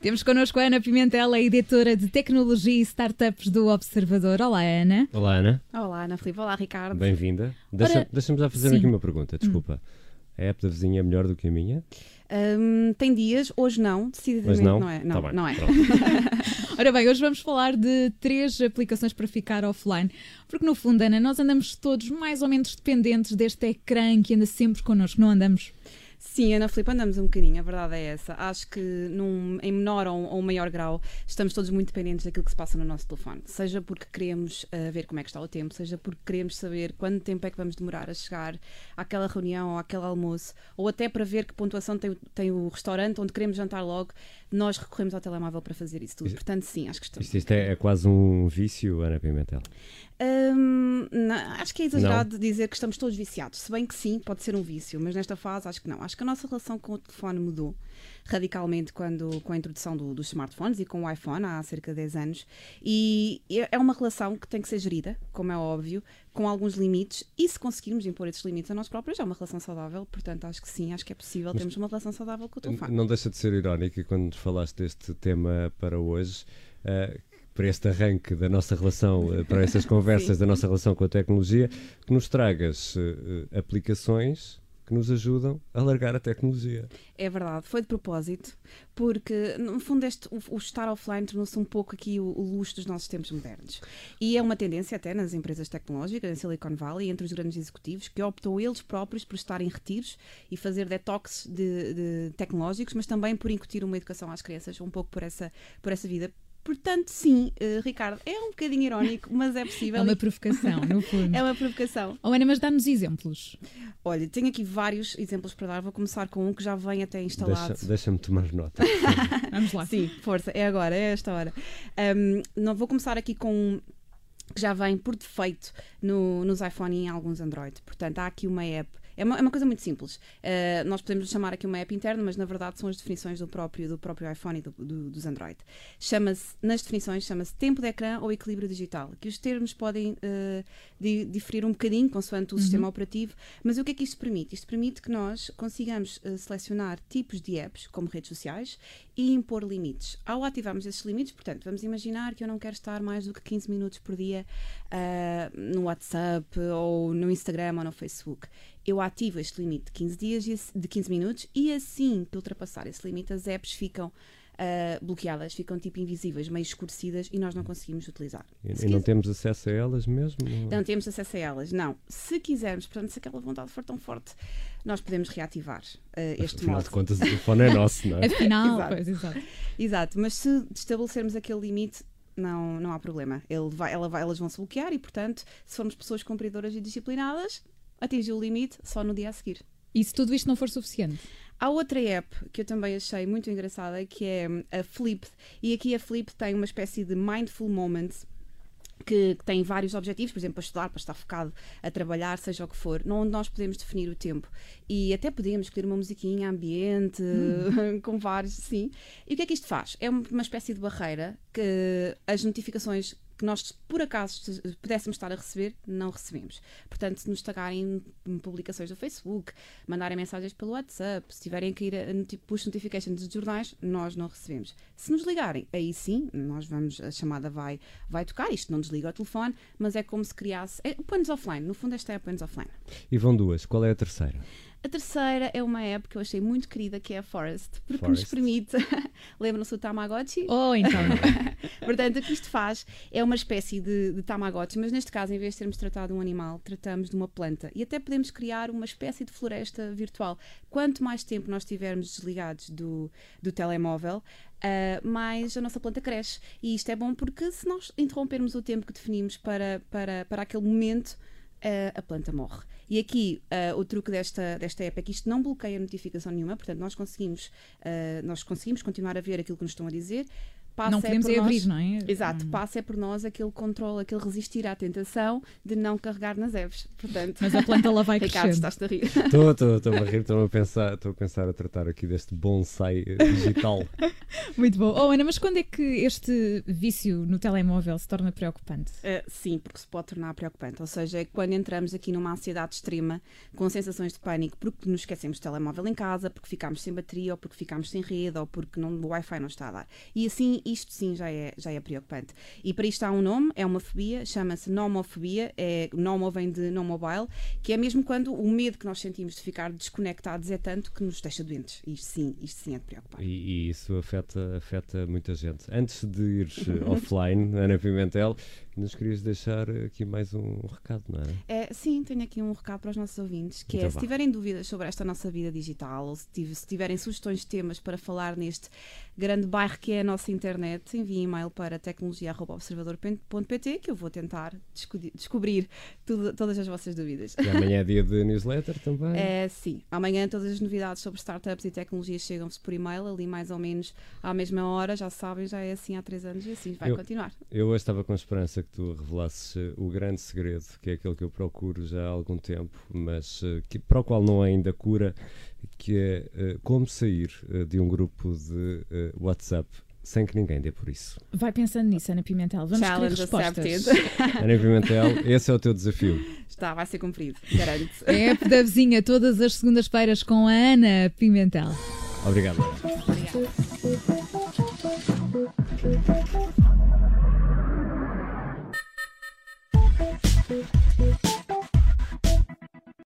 Temos connosco a Ana Pimentel, a editora de tecnologia e startups do Observador. Olá, Ana. Olá, Ana. Olá, Ana Filipe. Olá, Ricardo. Bem-vinda. Deixa-me deixa já fazer sim. aqui uma pergunta, desculpa. A app da vizinha é melhor do que a minha? Hum, tem dias, hoje não, decididamente não? não é. Não, Tá bem, não é. Ora bem, hoje vamos falar de três aplicações para ficar offline, porque no fundo, Ana, nós andamos todos mais ou menos dependentes deste ecrã que anda sempre connosco, não andamos? Sim, Ana Filipe, andamos um bocadinho, a verdade é essa. Acho que num, em menor ou, ou maior grau estamos todos muito dependentes daquilo que se passa no nosso telefone. Seja porque queremos uh, ver como é que está o tempo, seja porque queremos saber quanto tempo é que vamos demorar a chegar àquela reunião ou àquele almoço, ou até para ver que pontuação tem, tem o restaurante onde queremos jantar logo, nós recorremos ao telemóvel para fazer isso tudo. Isso- Portanto, sim, acho que estamos. Isto, isto é, é quase um vício, Ana Pimentel. Hum, não, acho que é exagerado dizer que estamos todos viciados. Se bem que sim, pode ser um vício, mas nesta fase acho que não. Acho que a nossa relação com o telefone mudou radicalmente quando, com a introdução do- dos smartphones e com o iPhone há cerca de 10 anos. E é é uma relação que tem que ser gerida, como é óbvio, com alguns limites. E se conseguirmos impor esses limites a nós próprios, é uma relação saudável. Portanto, acho que sim, acho que é possível Mas- termos uma relação saudável com o telefone. Não deixa de ser irónico e quando falaste deste tema para hoje, eh, para este arranque da nossa relação, eh, para estas conversas da nossa relação com a tecnologia, que nos tragas eh, aplicações que nos ajudam a largar a tecnologia. É verdade, foi de propósito, porque no fundo este, o, o estar offline tornou-se um pouco aqui o, o luxo dos nossos tempos modernos. E é uma tendência até nas empresas tecnológicas, em Silicon Valley, entre os grandes executivos, que optam eles próprios por estar em retiros e fazer detox de, de tecnológicos, mas também por incutir uma educação às crianças, um pouco por essa, por essa vida. Portanto, sim, eh, Ricardo, é um bocadinho irónico, mas é possível. É uma provocação, no fundo. é uma provocação. Oh, Ana, mas dá-nos exemplos. Olha, tenho aqui vários exemplos para dar. Vou começar com um que já vem até instalado. Deixa- Deixa-me tomar nota. Vamos lá. Sim, força, é agora, é esta hora. Um, não vou começar aqui com um que já vem por defeito no- nos iPhone e em alguns Android. Portanto, há aqui uma app. É uma, é uma coisa muito simples. Uh, nós podemos chamar aqui uma app interna, mas na verdade são as definições do próprio, do próprio iPhone e do- do- dos Android. Chama-se, nas definições, chama-se tempo de ecrã ou equilíbrio digital. Que os termos podem uh, di- diferir um bocadinho consoante o sistema operativo, mas o que é que isto permite? Isto permite que nós consigamos uh, selecionar tipos de apps, como redes sociais, e impor limites. Ao ativarmos esses limites, portanto, vamos imaginar que eu não quero estar mais do que 15 minutos por dia no WhatsApp ou no Instagram ou no Facebook. Eu ativo este limite de 15, dias, de 15 minutos e assim que ultrapassar esse limite, as apps ficam ah, bloqueadas, ficam tipo invisíveis, meio escurecidas e nós não conseguimos utilizar. E, e não temos acesso a elas mesmo? não temos acesso a elas, não. Se quisermos, portanto, se aquela vontade for tão forte, nós podemos reativar ah, este Afinal modo. de contas, o telefone é nosso, não é? Afinal, Exato. pois, exato. Exato, mas se estabelecermos aquele limite, não, não há problema. Ele vai, ela vai, elas vão se bloquear e, portanto, se formos pessoas cumpridoras e disciplinadas, atingiu o limite só no dia a seguir. E se tudo isto não for suficiente? Há outra app que eu também achei muito engraçada que é hum, a Flip. E aqui a Flip tem uma espécie de mindful moments que, que tem vários objetivos, por exemplo, para estudar, para estar focado a trabalhar, seja o que for, onde nós podemos definir o tempo. E até podemos escolher uma musiquinha ambiente, com vários, sim. E o que é que isto faz? É uma espécie de barreira que as notificações que nós, por acaso, se- pudéssemos estar a receber, não recebemos. Portanto, se nos tagarem em publicações do Facebook, mandarem mensagens pelo WhatsApp, se tiverem que ir a push notifications dos jornais, nós não recebemos. Se nos ligarem, aí sim, nós vamos, a chamada vai, vai tocar, isto não desliga o telefone, mas é como se criasse. É Panos Offline, no fundo, esta é a Panos Offline. E vão duas. Qual é a terceira? A terceira é uma app que eu achei muito querida, que é a Forest, porque nos Forest. permite. Lembram-se do Tamagotchi? Oh, então. Portanto, o que isto faz é uma espécie de, de Tamagotchi, mas neste caso, em vez de termos tratado um animal, tratamos de uma planta. E até podemos criar uma espécie de floresta virtual. Quanto mais tempo nós estivermos desligados do, do telemóvel, ah, mais a nossa planta cresce. E isto é bom porque se nós interrompermos o tempo que definimos para, para, para aquele momento, ah, a planta morre. E aqui ah, o truque desta, desta app é que isto não bloqueia notificação nenhuma, portanto nós conseguimos, ah, nós conseguimos continuar a ver aquilo que nos estão a dizer, passa não é podemos por é nós- abrir, não é? Exato, Hum. passa é por nós aquele controle, aquele resistir à tentação de não carregar nas Eves. Portanto, Mas a planta ela vai Ricardo, crescendo. estás-te a rir. Estou, estou, estou a rir, estou a pensar, estou a pensar a tratar aqui deste bonsai digital. Muito bom. Oh, Ana, mas quando é que este vício no telemóvel se torna preocupante? Uh, sim, porque se pode tornar preocupante. Ou seja, é quando entramos aqui numa ansiedade extrema, com sensações de pânico, porque nos esquecemos do telemóvel em casa, porque ficámos sem bateria, ou porque ficámos sem rede, ou porque não, o Wi-Fi não está a dar. E assim, isto sim já é, já é preocupante. E para isto há um nome, é uma fobia, chama-se nomofobia, é, nomo vem de no mobile, que é mesmo quando o medo que nós sentimos de ficar desconectados é tanto que nos deixa doentes. Isto sim, isto sim é de preocupar. E, e isso afeta, afeta muita gente. Antes de ir offline, Ana Pimentel, nos querias deixar aqui mais um recado, não é? É, sim, tenho aqui um recado para os nossos ouvintes, que Então é, se vá. tiverem dúvidas sobre esta nossa vida digital, ou se, tiv- se tiverem sugestões de temas para falar neste grande bairro que é a nossa internet, enviem e-mail para tecnologia.observador.pt que eu vou tentar desco- descobrir tudo- todas as vossas dúvidas. E amanhã é dia de newsletter também. É, sim. Amanhã todas as novidades sobre startups e tecnologias chegam-vos por e-mail, ali mais ou menos à mesma hora, já sabem, já é assim há três anos e assim vai Eu- continuar. Eu hoje estava com esperança que tu revelasses eh, o grande segredo, que é aquele que eu procuro já há algum tempo, mas eh, que, para o qual não há ainda cura, que é eh, como sair de um grupo de WhatsApp sem que ninguém dê por isso. Vai pensando nisso, Ana Pimentel. Vamos Challenge ter respostas. Ana Pimentel, esse é o teu desafio. Está, vai ser cumprido, garanto. A app da vizinha todas as segundas-feiras com a Ana Pimentel. Obrigado. Obrigada.